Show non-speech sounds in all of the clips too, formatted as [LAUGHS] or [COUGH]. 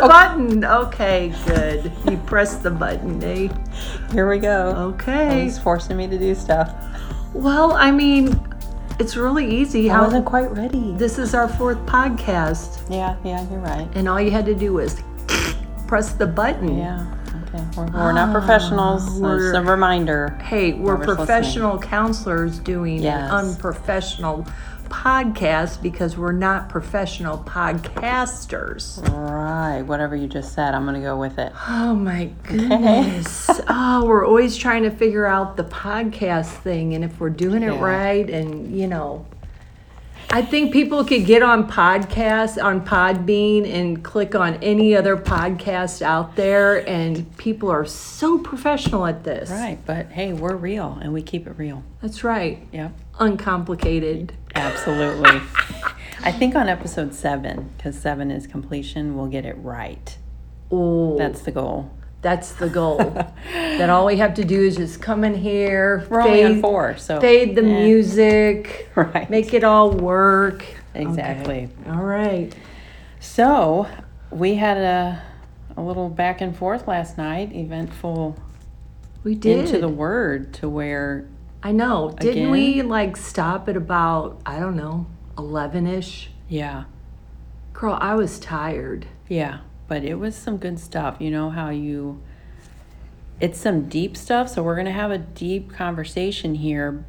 The button. Okay, good. You press the button, eh? Here we go. Okay. He's forcing me to do stuff. Well, I mean, it's really easy. I wasn't quite ready. this is our fourth podcast, Yeah, yeah, you're right. and all you had to do was press the button. Yeah. Okay. We're, we're not professionals. Ah, we're- a reminder. Hey, we're Whoever's professional counselors doing Yes. an unprofessional podcast because we're not professional podcasters. Right. Whatever you just said, I'm going to go with it. Oh my goodness. [LAUGHS] oh, we're always trying to figure out the podcast thing and if we're doing it right and you know I think people could get on podcasts on Podbean and click on any other podcast out there and people are so professional at this. Right. But hey, we're real and we keep it real. That's right. Yep. Uncomplicated. Absolutely. I think on episode seven, because seven is completion, we'll get it right. Oh, That's the goal. that's the goal. [LAUGHS] that all we have to do is just come in here, We're only on four, so. fade the eh, music, [LAUGHS] Right. make it all work. Exactly. Okay. All right. So we had a, a little back and forth last night, eventful We did. into the word to where I know. Didn't we like stop at about, I don't know, 11 ish? yeah Girl, I was tired. yeah but it was some good stuff you know how you it's some deep stuff so we're gonna have a deep conversation here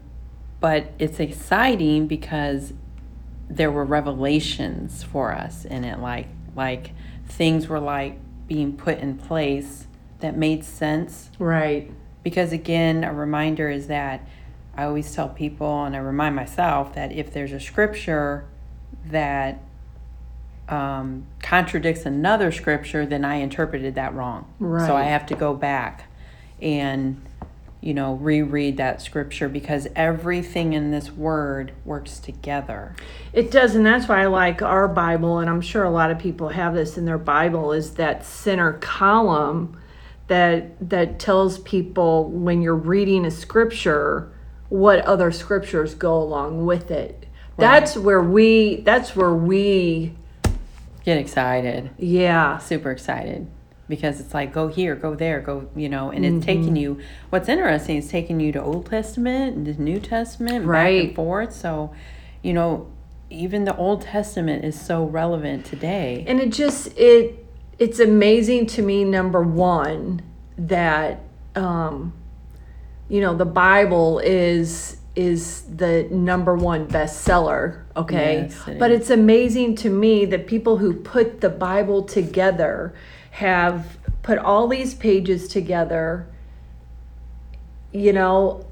but it's exciting because there were revelations for us in it like like things were like being put in place that made sense Right. because again a reminder is that i always tell people and i remind myself that if there's a scripture that um, contradicts another scripture then i interpreted that wrong Right. so i have to go back and you know reread that scripture because everything in this word works together It does, and that's why I like our Bible, and I'm sure a lot of people have this in their Bible, is that center column that that tells people when you're reading a scripture what other scriptures go along with it. That's where we that's where we get excited yeah. super excited because it's like go here go there go you know and it's taking you what's interesting is taking you to old testament and the new testament back Right. and forth so you know even the old testament is so relevant today And it just it it's amazing to me number one that um you know the Bible is is the number one bestseller, okay? Yes, it but it's amazing to me that people who put the Bible together have put all these pages together you know?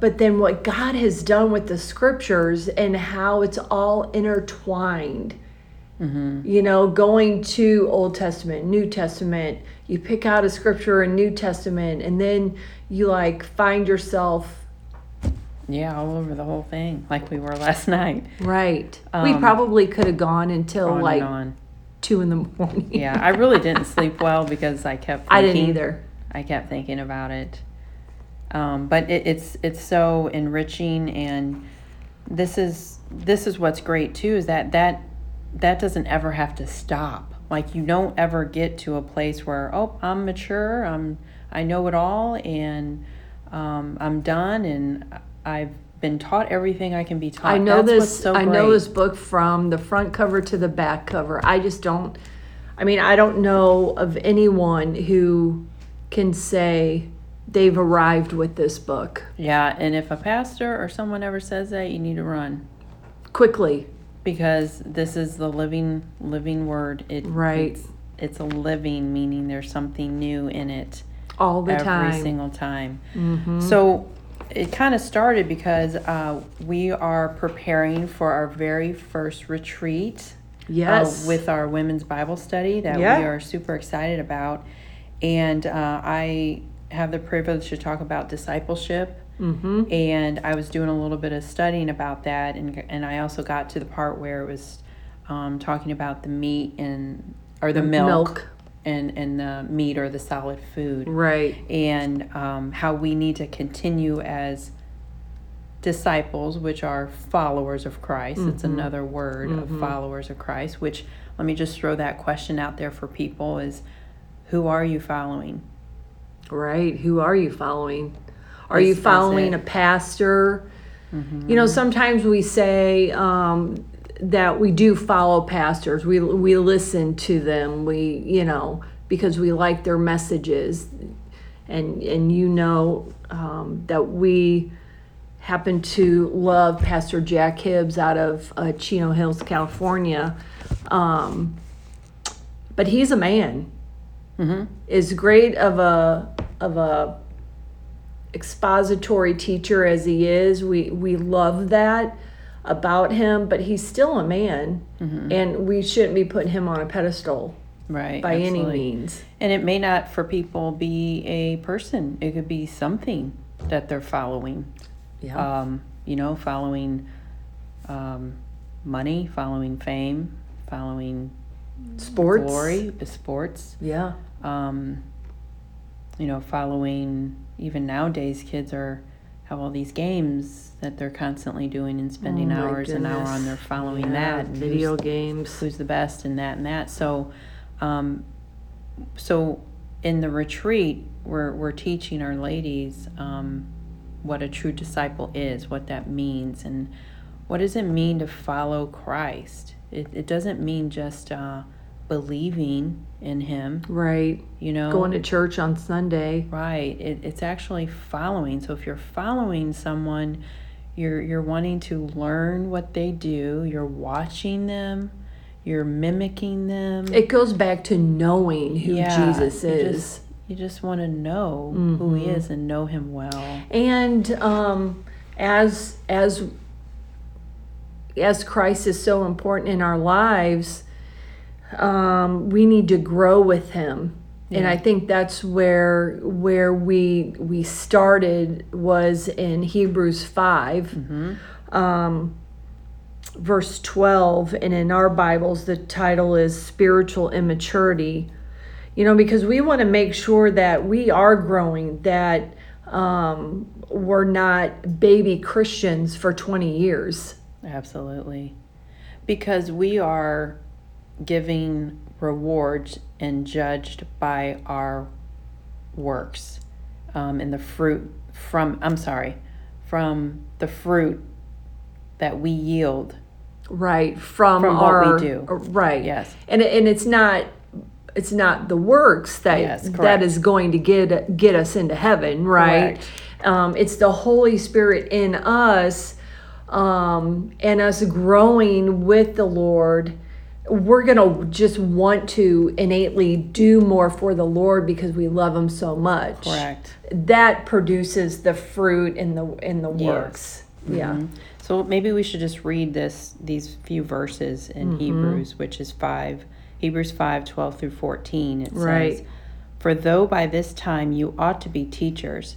But then what God has done with the scriptures and how it's all intertwined. Mm-hmm. You know, going to Old Testament, New Testament, you pick out a scripture in New Testament, and then you like find yourself yeah all over the whole thing like we were last [LAUGHS] night right. we Um, probably could have gone until on like on two in the morning. yeah i really didn't [LAUGHS] sleep well because i kept I didn't either. I kept thinking about it. Um, but it, it's it's so enriching, and this is this is what's great too is that that that doesn't ever have to stop. Like you don't ever get to a place where oh I'm mature, I'm I know it all, and um, I'm done, and I've been taught everything I can be taught. I know That's this. so I know this book from the front cover to the back cover. I just don't. I mean, I don't know of anyone who can say they've arrived with this book Yeah, and if a pastor or someone ever says that, you need to run. quickly. Because this is the living living word it Right. it's, it's a living meaning there's something new in it All the every time. Mm-hmm. single time so it kind of started because uh, we are preparing for our very first retreat Yes. uh, with our women's Bible study that Yeah. we are super excited about. And uh, I have the privilege to talk about discipleship. Mm-hmm. And I was doing a little bit of studying about that. And, and I also got to the part where it was um, talking about the meat and, or the milk, Milk. And, and the meat or the solid food Right. and um, how we need to continue as disciples, which are followers of Christ. It's another word of followers of Christ, which let me just throw that question out there for people is who are you following? Right. Who are you following? Are Is- you is following it- a pastor? You know, sometimes we say um, that we do follow pastors. We we listen to them. We you know because we like their messages, and and you know um, that we happen to love Pastor Jack Hibbs out of uh, Chino Hills, California. Um, but he's a man. Mm-hmm. As great of a of a expository teacher as he is, we we love that about him. But he's still a man, and we shouldn't be putting him on a pedestal Right. by any means. And it may not for people be a person. It could be something that they're following. Yeah. Um, you know, following um, money, following fame, following Sports. glory, the sports. Yeah. um, you know, following even nowadays, kids are have all these games that they're constantly doing and spending Oh hours and hour on They're following Yeah, that video who's, games. who's the best and that and that. So, um, so in the retreat, we're we're teaching our ladies um, what a true disciple is, what that means, and what does it mean to follow Christ. It it doesn't mean just uh, believing in Him Right. you know Going to church on Sunday. right it, it's actually following so if you're following someone you're you're wanting to learn what they do you're watching them you're mimicking them It goes back to knowing who Yeah, Jesus you is. just, you just want to know who he is and know him well and um, as as as Christ is so important in our lives, um, we need to grow with Him, and I think that's where where we we started was in Hebrews 5 um, verse twelve, and in our Bibles the title is spiritual immaturity. You know because we want to make sure that we are growing that um, we're not baby christians for 20 years. Absolutely. Because we are giving rewards and judged by our works um, and the fruit from i'm sorry from the fruit that we yield. Right from, From what we our do. right. Yes. and and it's not it's not the works that Yes, that is going to get get us into heaven right? Um, it's the holy spirit in us um, and us growing with the lord we're gonna just want to innately do more for the lord because we love him so much correct that produces the fruit in the in the Yes. works yeah Mhm. So maybe we should just read this these few verses in Mm-hmm. Hebrews, which is five Hebrews 5, 12 through 14. It Right. says, For though by this time you ought to be teachers,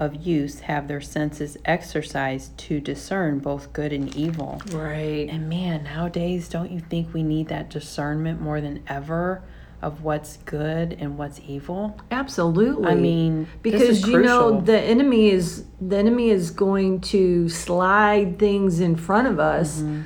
of use have their senses exercised to discern both good and evil. right And man, nowadays, don't you think we need that discernment more than ever of what's good and what's evil? absolutely I mean, because you know the enemy is the enemy is going to slide things in front of us Mm-hmm.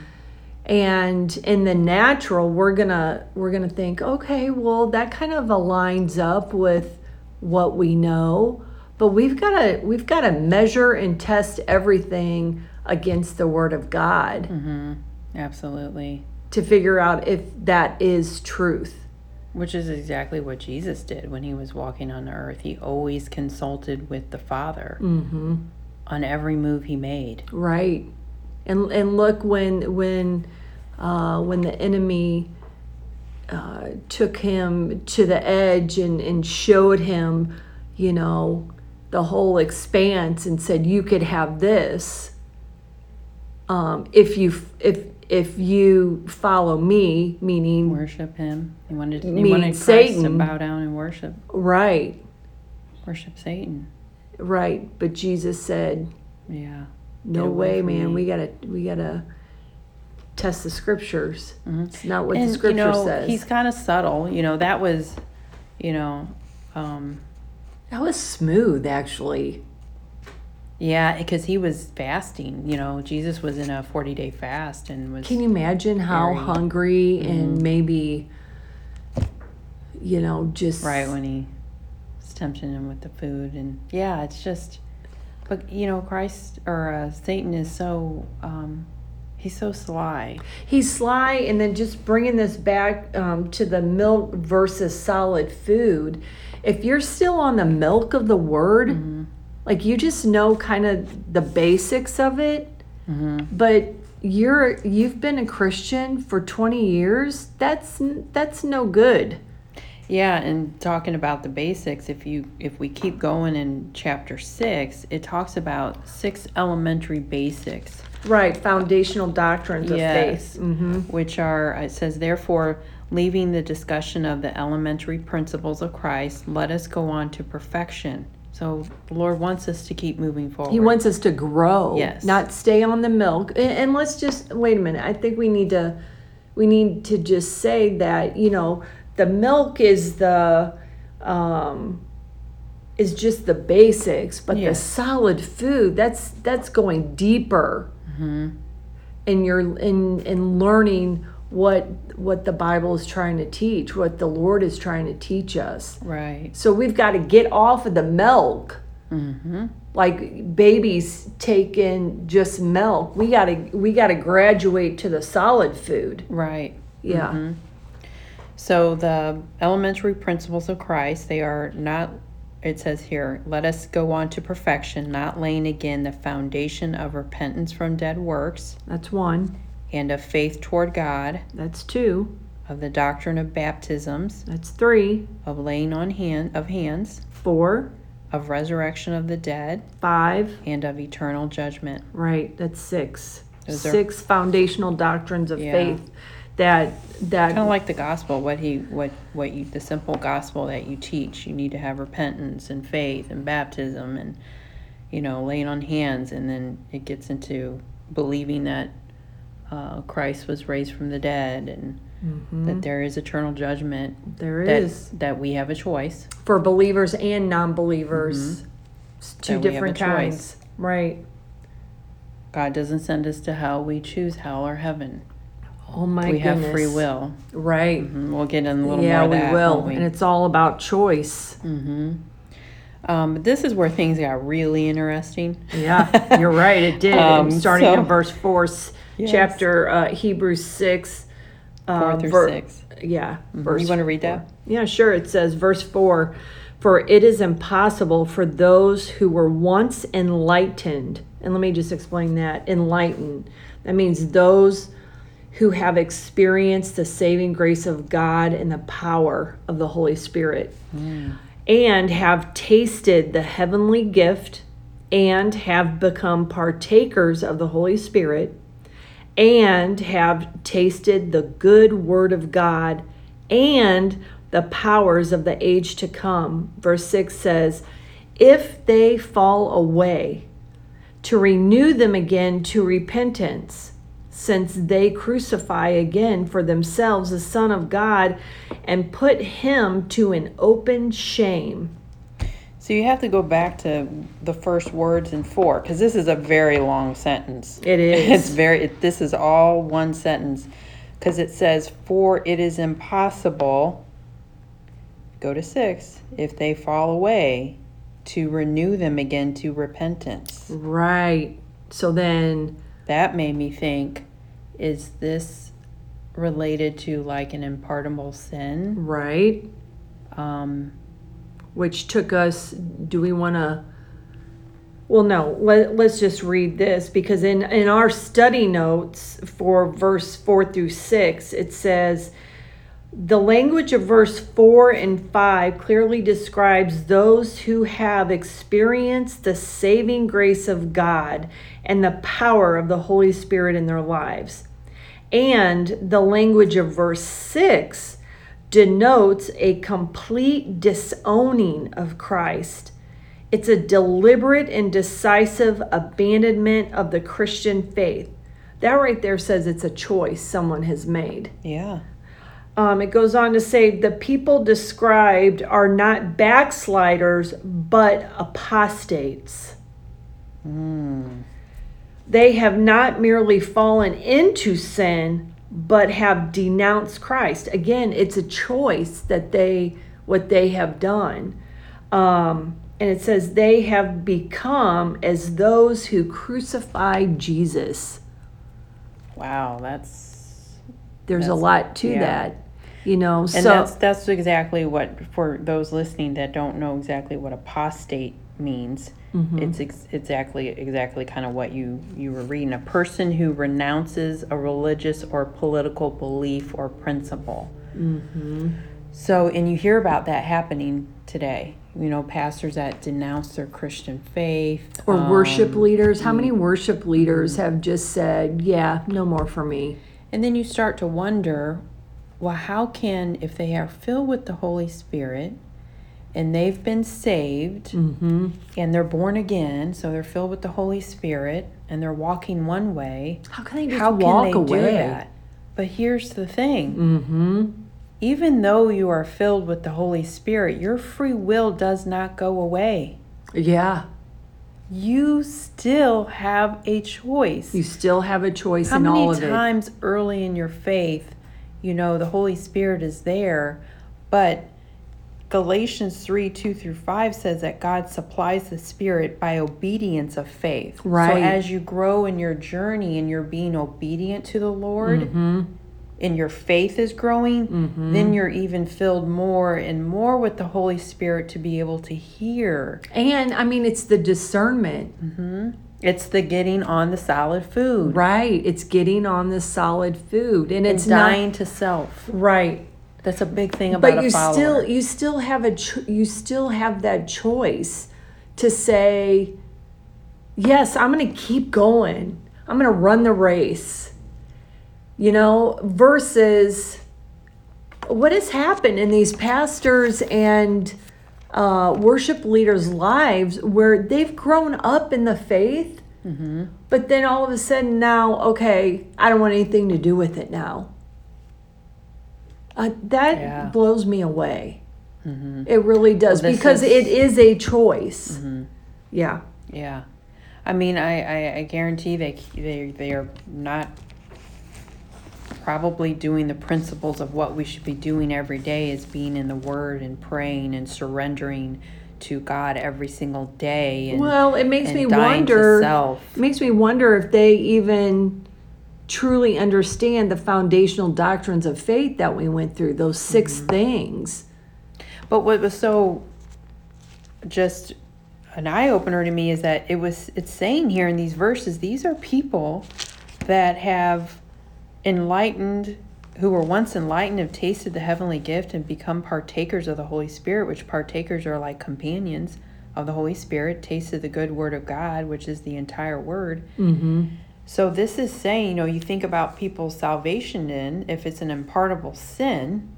and in the natural we're gonna we're gonna think okay well that kind of aligns up with what we know but we've got to we've got to measure and test everything against the word of god Mm-hmm. Absolutely. to figure out if that is truth Which is exactly what Jesus did when he was walking on earth. He always consulted with the Father. mm-hmm on every move he made. Right. And and look when when uh, when the enemy uh, took him to the edge and, and showed him, you know, the whole expanse and said you could have this um, if you if if you follow me, meaning Worship him. He wanted, he wanted Christ Satan. to bow down and worship right, worship Satan. right. But Jesus said, Yeah. "No way, man. me." We gotta we gotta test the scriptures. Mhm. It's not what and the scripture you know, says." he's kind of subtle. You know, that was, you know, um, that was smooth, actually. yeah, because he was fasting. You know, Jesus was in a forty day fast and was Can you imagine how Very- hungry Mm-hmm. and maybe, you know, just right when he was tempting him with the food, and yeah, it's just, but you know, Christ or uh, Satan is so, um, he's so sly. he's sly, and then just bringing this back um, to the milk versus solid food. If you're still on the milk of the word, Mm-hmm. like you just know kind of the basics of it, hmm but you're you've been a Christian for 20 years. That's that's no good. Yeah, and talking about the basics, if you if we keep going in chapter six, it talks about six elementary basics, Right, foundational doctrines of Yes. faith. hmm which are it says, therefore, leaving the discussion of the elementary principles of Christ, let us go on to perfection. So the Lord wants us to keep moving forward. He wants us to grow, Yes. not stay on the milk. And, and let's just wait a minute. I think we need to we need to just say that you know the milk is the um, is just the basics, but the Yes. solid food that's that's going deeper hmm in your in in learning what what the Bible is trying to teach, what the Lord is trying to teach us. Right. So we've got to get off of the milk hmm like babies take in just milk we gotta we gotta graduate to the solid food Right. yeah Mhm. So the elementary principles of Christ, they are not, it says here, let us go on to perfection, not laying again the foundation of repentance from dead works that's one. and of faith toward God, that's two. of the doctrine of baptisms, that's three. of laying on hand of hands, four. of resurrection of the dead, five. and of eternal judgment. right that's six. Those are- six foundational doctrines of Yeah. faith that that Kind of like the gospel, what he, what, what you, the simple gospel that you teach. You need to have repentance and faith and baptism and, you know, laying on hands, and then it gets into believing that uh, Christ was raised from the dead and Mhm. that there is eternal judgment. there that is that we have a choice. for believers and non-believers two Mm-hmm. That have a different kinds right God doesn't send us to hell. We choose hell or heaven. Oh my we goodness have free will. right Mhm. We'll get in a little yeah more of we will we? and it's all about choice Mm-hmm. Um, this is where things got really interesting. Yeah, you're right. It [LAUGHS] did. Um, Starting so- in verse four, Yes. chapter uh, Hebrews six, uh, Four through ver- six. Yeah, verse You want to read that? Yeah, sure. It says, verse 4 For it is impossible for those who were once enlightened, and let me just explain that enlightened. That means those who have experienced the saving grace of God and the power of the Holy Spirit, mm. and have tasted the heavenly gift, and have become partakers of the Holy Spirit and have tasted the good word of God and the powers of the age to come. Verse 6 says, If they fall away, to renew them again to repentance, since they crucify again for themselves the Son of God and put him to an open shame. So you have to go back to the first words in four because this is a very long sentence. It [LAUGHS] It's very. It, this is all one sentence because it says, "For it is impossible." Go to six. If they fall away, to renew them again to repentance. right. So then, That made me think: Is this related to like an unpardonable sin? right. Um, which took us do we want to Well, no, let, let's just read this because in, in our study notes for verse 4 through 6, it says, the language of verse 4 and 5 clearly describes those who have experienced the saving grace of God and the power of the Holy Spirit in their lives. And the language of verse 6 denotes a complete disowning of Christ. It's a deliberate and decisive abandonment of the Christian faith. That right there says it's a choice someone has made. Yeah. Um, it goes on to say the people described are not backsliders, but apostates. They have not merely fallen into sin, but have denounced Christ. Again, it's a choice that they what they have done. Um, and it says they have become as those who crucified Jesus. Wow, that's There's a lot to yeah. that, you know. and so that's that's exactly what for those listening that don't know exactly what apostate means. Mm-hmm. It's ex- exactly exactly kind of what you you were reading. A person who renounces a religious or political belief or principle. Mm-hmm. So, and you hear about that happening today. You know, pastors that denounce their Christian faith or worship um, leaders. How many worship leaders have just said, "Yeah, no more for me"? And then you start to wonder, well, how can, if they are filled with the Holy Spirit and they've been saved Mm-hmm. and they're born again, so they're filled with the Holy Spirit and they're walking one way, How can they just how walk can they away? do that? But here's the thing Mm-hmm. even though you are filled with the Holy Spirit, your free will does not go away. Yeah, You still have a choice. you still have a choice How in many all of it. times early in your faith, you know, the Holy Spirit is there, but Galatians 3 2 through 5 says that God supplies the Spirit by obedience of faith. Right. So as you grow in your journey and you're being obedient to the Lord, Mm-hmm. and your faith is growing, then you're even filled more and more with the Holy Spirit to be able to hear. And I mean, it's the discernment, It's the getting on the solid food right? It's getting on the solid food, and and it's not dying to self. right. That's a big thing about But you still, you still have a, cho- you still have that choice to say, yes, I'm going to keep going. I'm going to run the race. You know, versus what has happened in these pastors and uh, worship leaders' lives where they've grown up in the faith, Mm-hmm. but then all of a sudden now, okay, I don't want anything to do with it now. Uh, that Yeah. blows me away. Mhm. It really does Well, because is- it is a choice. Mhm. Yeah. Yeah, I mean, I, I, I guarantee they they they are not probably doing the principles of what we should be doing every day is being in the Word and praying and surrendering to God every single day. And, Well, it makes me wonder. It makes me wonder if they even truly understand the foundational doctrines of faith that we went through. Those 6 Mm-hmm. things. But what was so just an eye opener to me is that it was it's saying here in these verses these are people that have enlightened who were once enlightened have tasted the heavenly gift and become partakers of the Holy Spirit, which partakers are like companions of the Holy Spirit, tasted the good word of God, which is the entire word. Mm-hmm. So this is saying, you know, you think about people's salvation in if it's an impardonable sin.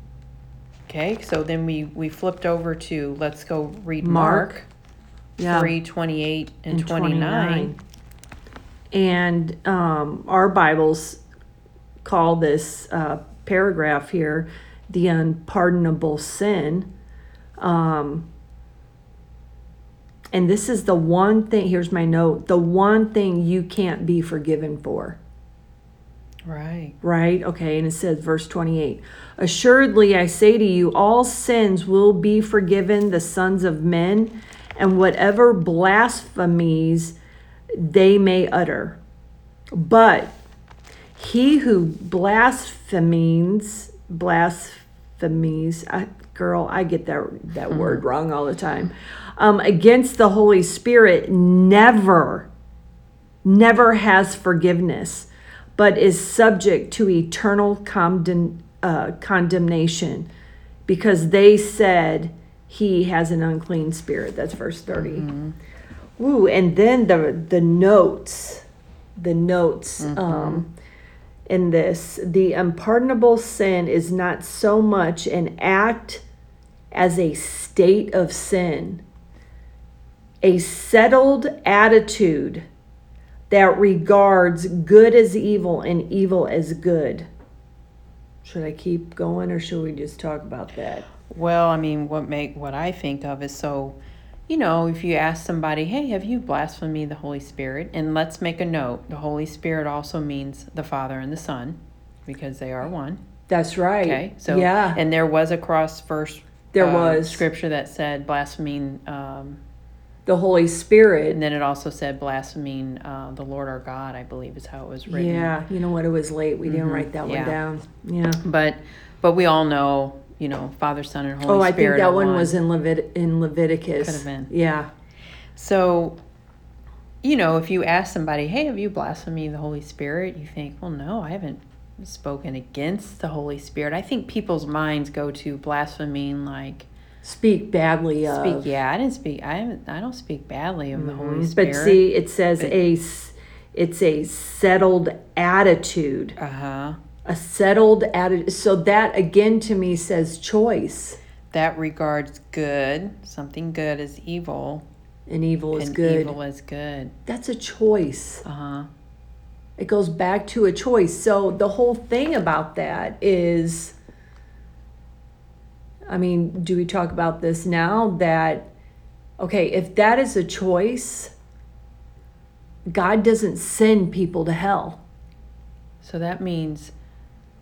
Okay, so then we we flipped over to let's go read Mark. Mark, Yeah. three twenty eight and, twenty nine. And um, our Bibles call this uh, paragraph here the unpardonable sin. Um, and this is the one thing, here's my note the one thing you can't be forgiven for. Right. Right? Okay, and it says, verse 28 Assuredly, I say to you, all sins will be forgiven the sons of men, and whatever blasphemies they may utter. But he who blasphemes, blasphemes, blasphemies. I, girl, I get that that word wrong all the time. Um, against the Holy Spirit, never, never has forgiveness, but is subject to eternal condemn, uh, condemnation, because they said he has an unclean spirit. That's verse 30 Ooh, and then the the notes, the notes. Um, in this. The unpardonable sin is not so much an act as a state of sin, a settled attitude that regards good as evil and evil as good. Should I keep going or should we just talk about that? Well, I mean, what make what I think of is so, you know, if you ask somebody, "Hey, have you blasphemed the Holy Spirit?" and let's make a note, the Holy Spirit also means the Father and the Son, because they are one. That's right. Okay, so yeah, and there was a cross verse. There uh, was. scripture that said blaspheming, um, the Holy Spirit. and then it also said blaspheming uh, the Lord our God. I believe is how it was written. Yeah, you know what? It was late. We didn't Mhm, write that yeah. one down. Yeah. But but we all know, you know, Father, Son, and Holy Oh, I think that one one. was in Levit- in Leviticus. Could have been. Yeah. So, you know, if you ask somebody, hey, have you blasphemed the Holy Spirit? You think, well, no, I haven't spoken against the Holy Spirit. I think people's minds go to blaspheming like, Speak badly of. speak, yeah, I didn't speak, I haven't, I don't speak badly of the Holy. Spirit. But see, it says But- a, it's a settled attitude. uh huh. A settled attitude. So that again to me says choice, That regards good, something good as evil, and evil is and good. evil as good. That's a choice. Uh huh. It goes back to a choice. So the whole thing about that is I mean, do we talk about this now that okay, if that is a choice, God doesn't send people to hell. So that means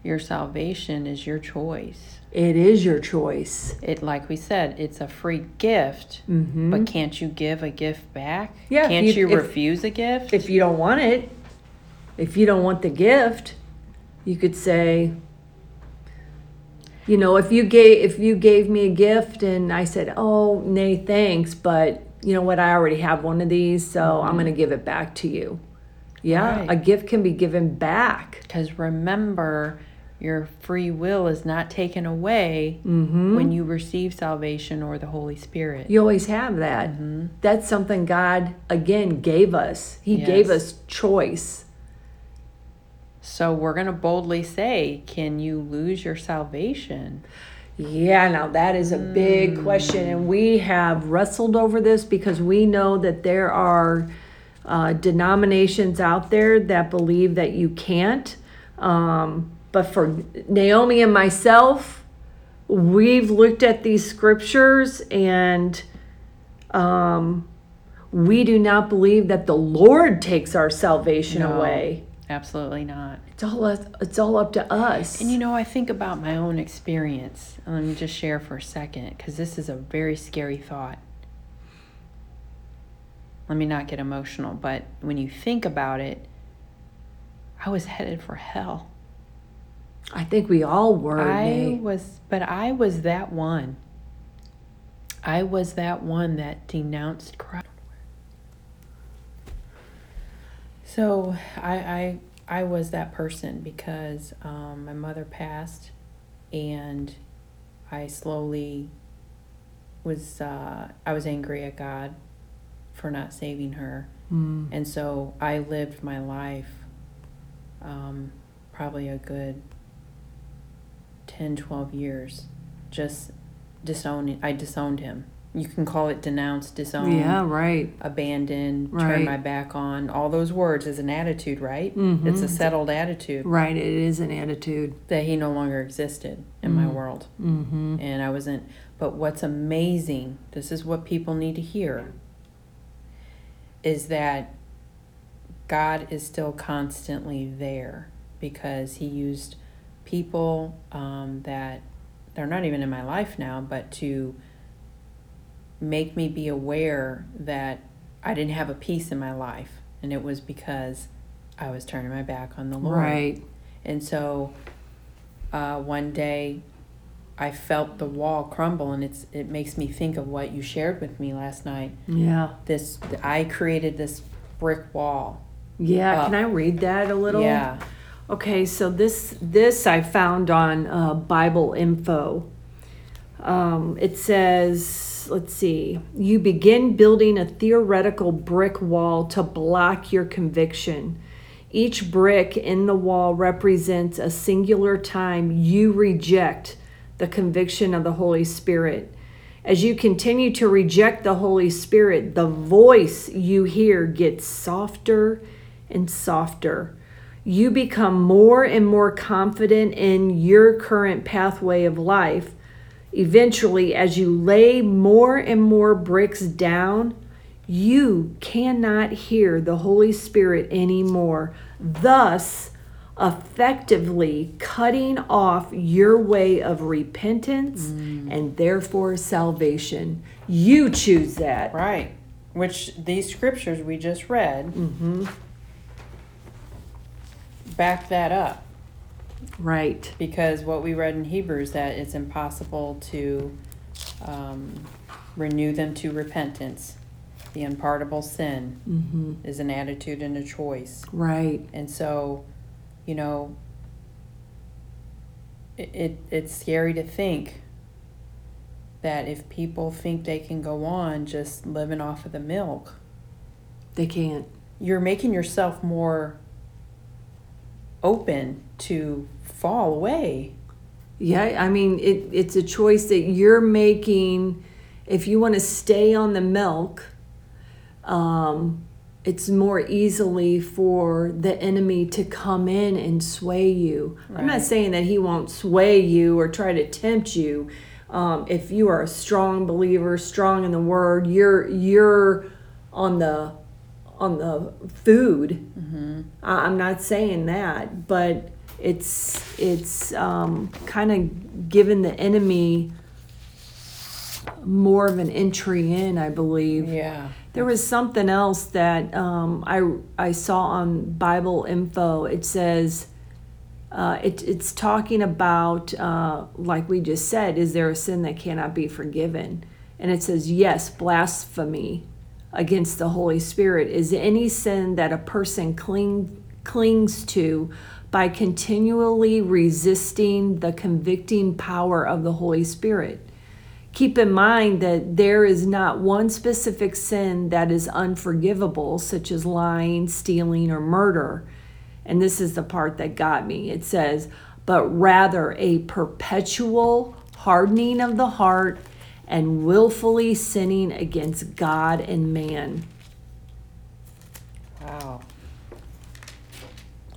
your salvation is your choice. It is your choice. It, like we said, it's a free gift. Mhm. But can't you give a gift back? Yeah, Can't you- you, if- refuse a gift? if you don't want it, if you don't want the gift, you could say, you know, if you gave if you gave me a gift and I said, "Oh, nay, thanks," but you know what, I already have one of these, so I'm going to give it back to you. Yeah, Right. a gift can be given back. Because remember, your free will is not taken away Mhm. when you receive salvation or the Holy Spirit. You always have that. That's something God again gave us. He gave us choice. So we're going to boldly say, can you lose your salvation? Yeah, now that is a big question, and we have wrestled over this because we know that there are uh, denominations out there that believe that you can't. Um, but for Naomi and myself, we've looked at these scriptures and um, we do not believe that the Lord takes our salvation No. away. Absolutely not. It's all it's all up to us. And you know, I think about my own experience. Let me just share for a second, because this is a very scary thought. Let me not get emotional, but when you think about it, I was headed for hell. I think we all were. I Nay. was, but I was that one. I was that one that denounced Christ. So I, I, I was that person because um, my mother passed, and I slowly was uh, I was angry at God for not saving her, Mm. and so I lived my life um, probably a good 10, 12 years just disowning. I disowned him. You can call it denounce, disown, Yeah, right. abandon, Right. turn my back on. All those words is an attitude, right? Mhm. It's a settled attitude Right, it is an attitude. that he no longer existed in my world. Mm-hmm. And I wasn't. But what's amazing, this is what people need to hear, is that God is still constantly there because He used people um, that they're not even in my life now, but to make me be aware that I didn't have a peace in my life. And it was because I was turning my back on the Lord. Right. And so uh, one day I felt the wall crumble, and it's it makes me think of what you shared with me last night. Yeah. This I created this brick wall. Yeah. Uh, Can I read that a little? Yeah. Okay, so this this I found on uh, Bible Info. Um, it says, let's see, you begin building a theoretical brick wall to block your conviction. Each brick in the wall represents a singular time you reject the conviction of the Holy Spirit. As you continue to reject the Holy Spirit, the voice you hear gets softer and softer. You become more and more confident in your current pathway of life. Eventually, as you lay more and more bricks down, you cannot hear the Holy Spirit anymore, thus, effectively cutting off your way of repentance and therefore salvation. You choose that. Right. Which these scriptures we just read Mm-hmm. Back that up. Right. because what we read in Hebrews that it's impossible to um, renew them to repentance. The unpardonable sin Mm-hmm. is an attitude and a choice, Right. and so, you know, it, it it's scary to think that if people think they can go on just living off of the milk, They can't. you're making yourself more open to fall away. Yeah, I mean, it, it's a choice that you're making. If you want to stay on the milk, um, it's more easily for the enemy to come in and sway you. I'm not saying that he won't sway you or try to tempt you. Um, if you are a strong believer, strong in the word, you're you're on the on the food. I- I'm not saying that, but it's it's um, kind of given the enemy more of an entry in, I believe. Yeah. There was something else that um, I I saw on Bible Info. It says uh, it, it's talking about uh, like we just said, is there a sin that cannot be forgiven? And it says yes, blasphemy against the Holy Spirit is any sin that a person cling, clings to by continually resisting the convicting power of the Holy Spirit. Keep in mind that there is not one specific sin that is unforgivable, such as lying, stealing, or murder. And this is the part that got me. It says, but rather a perpetual hardening of the heart and willfully sinning against God and man. Wow.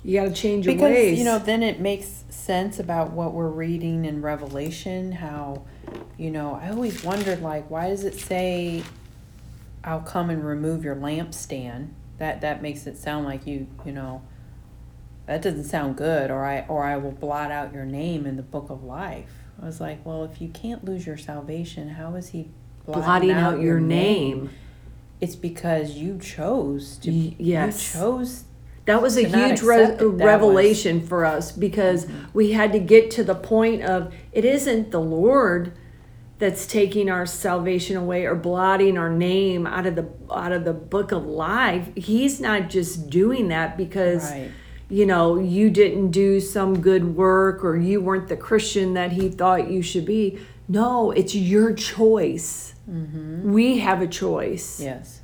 You got to change your because ways. you know then it makes sense about what we're reading in revelation how you know i always wondered like why does it say i'll come and remove your lampstand that that makes it sound like you you know that doesn't sound good or i or i will blot out your name in the book of life i was like well if you can't lose your salvation how is he blotting out your name. it's because you chose to Y- yes. you chose That was a huge re- that was- revelation for us because mm-hmm. we had to get to the point of it isn't the Lord that's taking our salvation away or blotting our name out of the out of the book of life. He's not just doing that because Right. You know you didn't do some good work or you weren't the Christian that he thought you should be. No, it's your choice. We have a choice. yes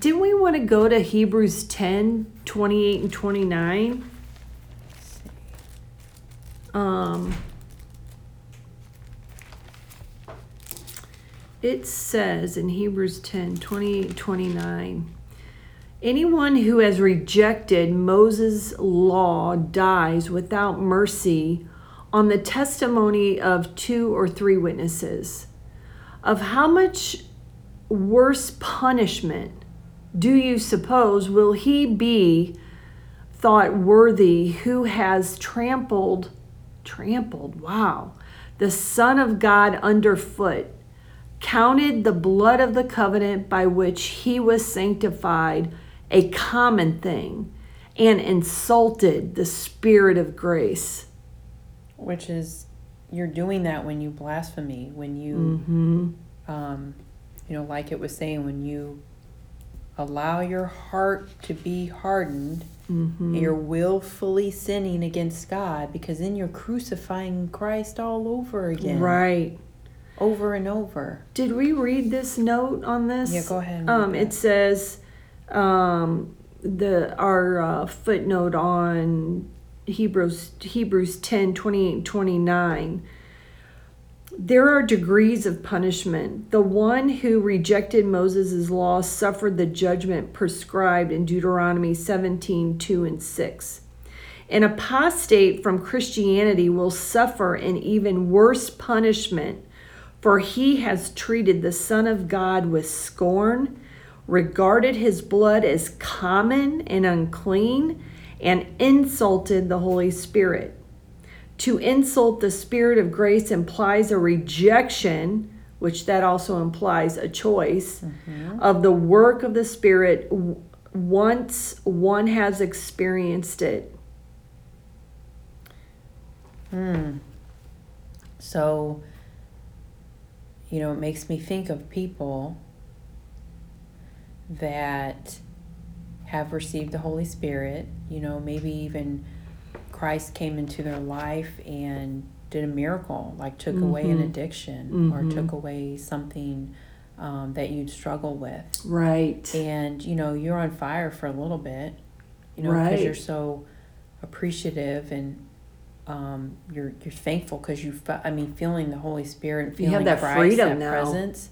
Didn't we want to go to Hebrews 10, 28 and 29? Um, it says in Hebrews 10, 28 and 29 Anyone who has rejected Moses' law dies without mercy on the testimony of two or three witnesses. Of how much worse punishment do you suppose will he be thought worthy who has trampled trampled wow the son of god underfoot counted the blood of the covenant by which he was sanctified a common thing and insulted the spirit of grace which is you're doing that when you blaspheme, when you, Mm-hmm. um, you know, like it was saying, when you allow your heart to be hardened, Mm-hmm. you're willfully sinning against God because then you're crucifying Christ all over again. Right. Over and over. Did we read this note on this? Yeah, go ahead Um, it says, um, the our uh, footnote on Hebrews Hebrews 10, 28 and 29. There are degrees of punishment. The one who rejected Moses' law suffered the judgment prescribed in Deuteronomy 17, 2 and 6. An apostate from Christianity will suffer an even worse punishment, for he has treated the Son of God with scorn, regarded his blood as common and unclean, and insulted the Holy Spirit. To insult the Spirit of grace implies a rejection, which that also implies a choice, of the work of the Spirit once one has experienced it. Hmm. So, you know, it makes me think of people that have received the Holy Spirit, you know, maybe even Christ came into their life and did a miracle, like took away an Mhm. addiction or Mhm. took away something um, that you'd struggle with. Right. And, you know, you're on fire for a little bit, you know, because Right. you're so appreciative and um, you're you're thankful because you fe- I mean feeling the Holy Spirit and You feeling have that Christ, freedom that now. presence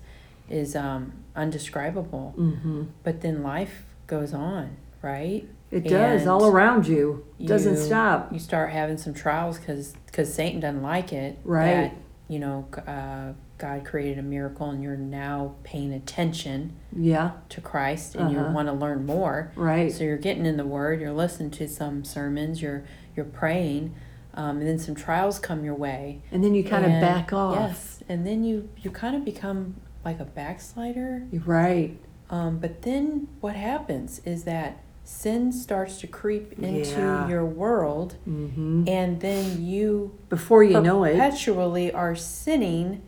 is um, undescribable. Mm-hmm. But then life goes on, right? It does all around you. Doesn't stop. You start having some trials because because Satan doesn't like it. Right. That, you know, uh, God created a miracle and you're now paying attention Yeah. to Christ and you Uh-huh. want to learn more. Right. So you're getting in the Word, you're listening to some sermons, you're you're praying, um, and then some trials come your way. And then you kind of back off. Yes, and then you you kind of become like a backslider. Right. Um, but then what happens is that sin starts to creep into Yeah. your world, Mm-hmm. and then you Before you know it. perpetually are sinning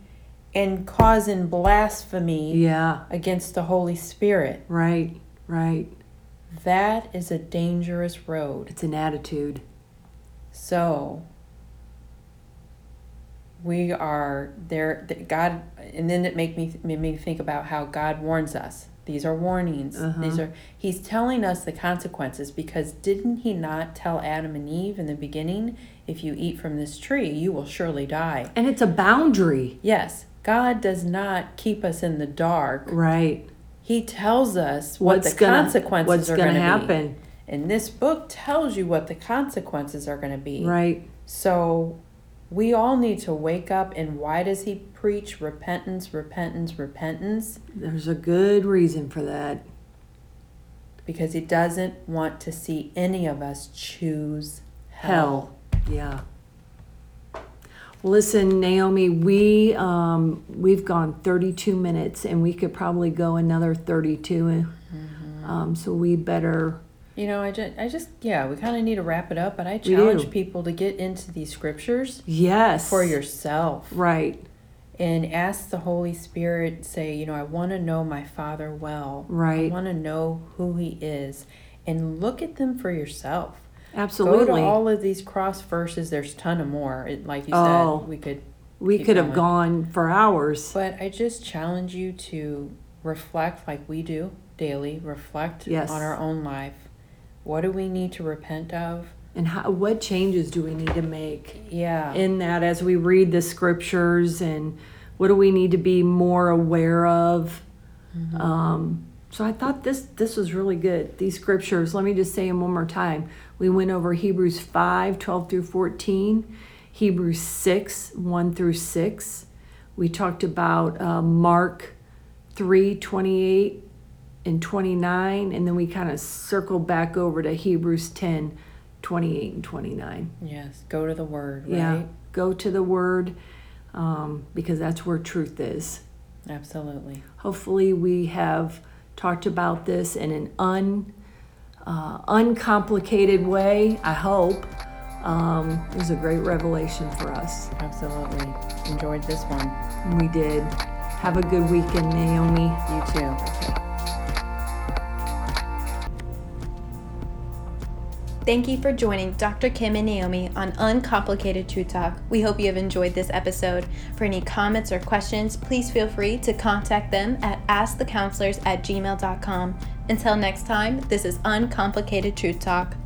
and causing blasphemy Yeah. against the Holy Spirit. Right. Right. That is a dangerous road. It's an attitude. So we are there. God, and then it make me made me think about how God warns us. These are warnings. Uh-huh. These are He's telling us the consequences because didn't He not tell Adam and Eve in the beginning, if you eat from this tree, you will surely die. And it's a boundary. Yes, God does not keep us in the dark. Right. He tells us what What's the gonna consequences what's are going to happen. be. And this book tells you what the consequences are going to be. Right. So we all need to wake up. And why does he preach repentance, repentance, repentance? There's a good reason for that. Because he doesn't want to see any of us choose hell. Hell. Yeah. Listen, Naomi, we um we've gone 32 minutes and we could probably go another 32. Um so we better You know, I just, I just, yeah, we kind of need to wrap it up. But I challenge people to get into these scriptures yes. for yourself Right. and ask the Holy Spirit. Say, you know, I want to know my Father well. Right. I want to know who He is, and look at them for yourself. Absolutely. Go to all of these cross verses. There's a ton of more. It, like you Oh. said, we could. we could have going. gone for hours. But I just challenge you to reflect, like we do daily. Reflect Yes. on our own life. What do we need to repent of? And how, what changes do we need to make Yeah. in that as we read the scriptures and what do we need to be more aware of? Mm-hmm. Um, so I thought this this was really good. These scriptures, let me just say them one more time. We went over Hebrews 5, 12 through 14, Hebrews 6, 1 through 6. We talked about uh, Mark 3, 28 and 29, and then we kind of circle back over to Hebrews 10, 28 and 29. yes. Go to the Word. Right. Yeah, go to the Word um, because that's where truth is. Absolutely. Hopefully, we have talked about this in an un, uh, uncomplicated way. I hope. Um, it was a great revelation for us. Absolutely. Enjoyed this one. We did. Have a good weekend, Naomi. You too. Thank you for joining Dr. Kym and Naomi on Uncomplicated Truth Talk. We hope you have enjoyed this episode. For any comments or questions, please feel free to contact them at askthecounselors at gmail.com. Until next time, this is Uncomplicated Truth Talk.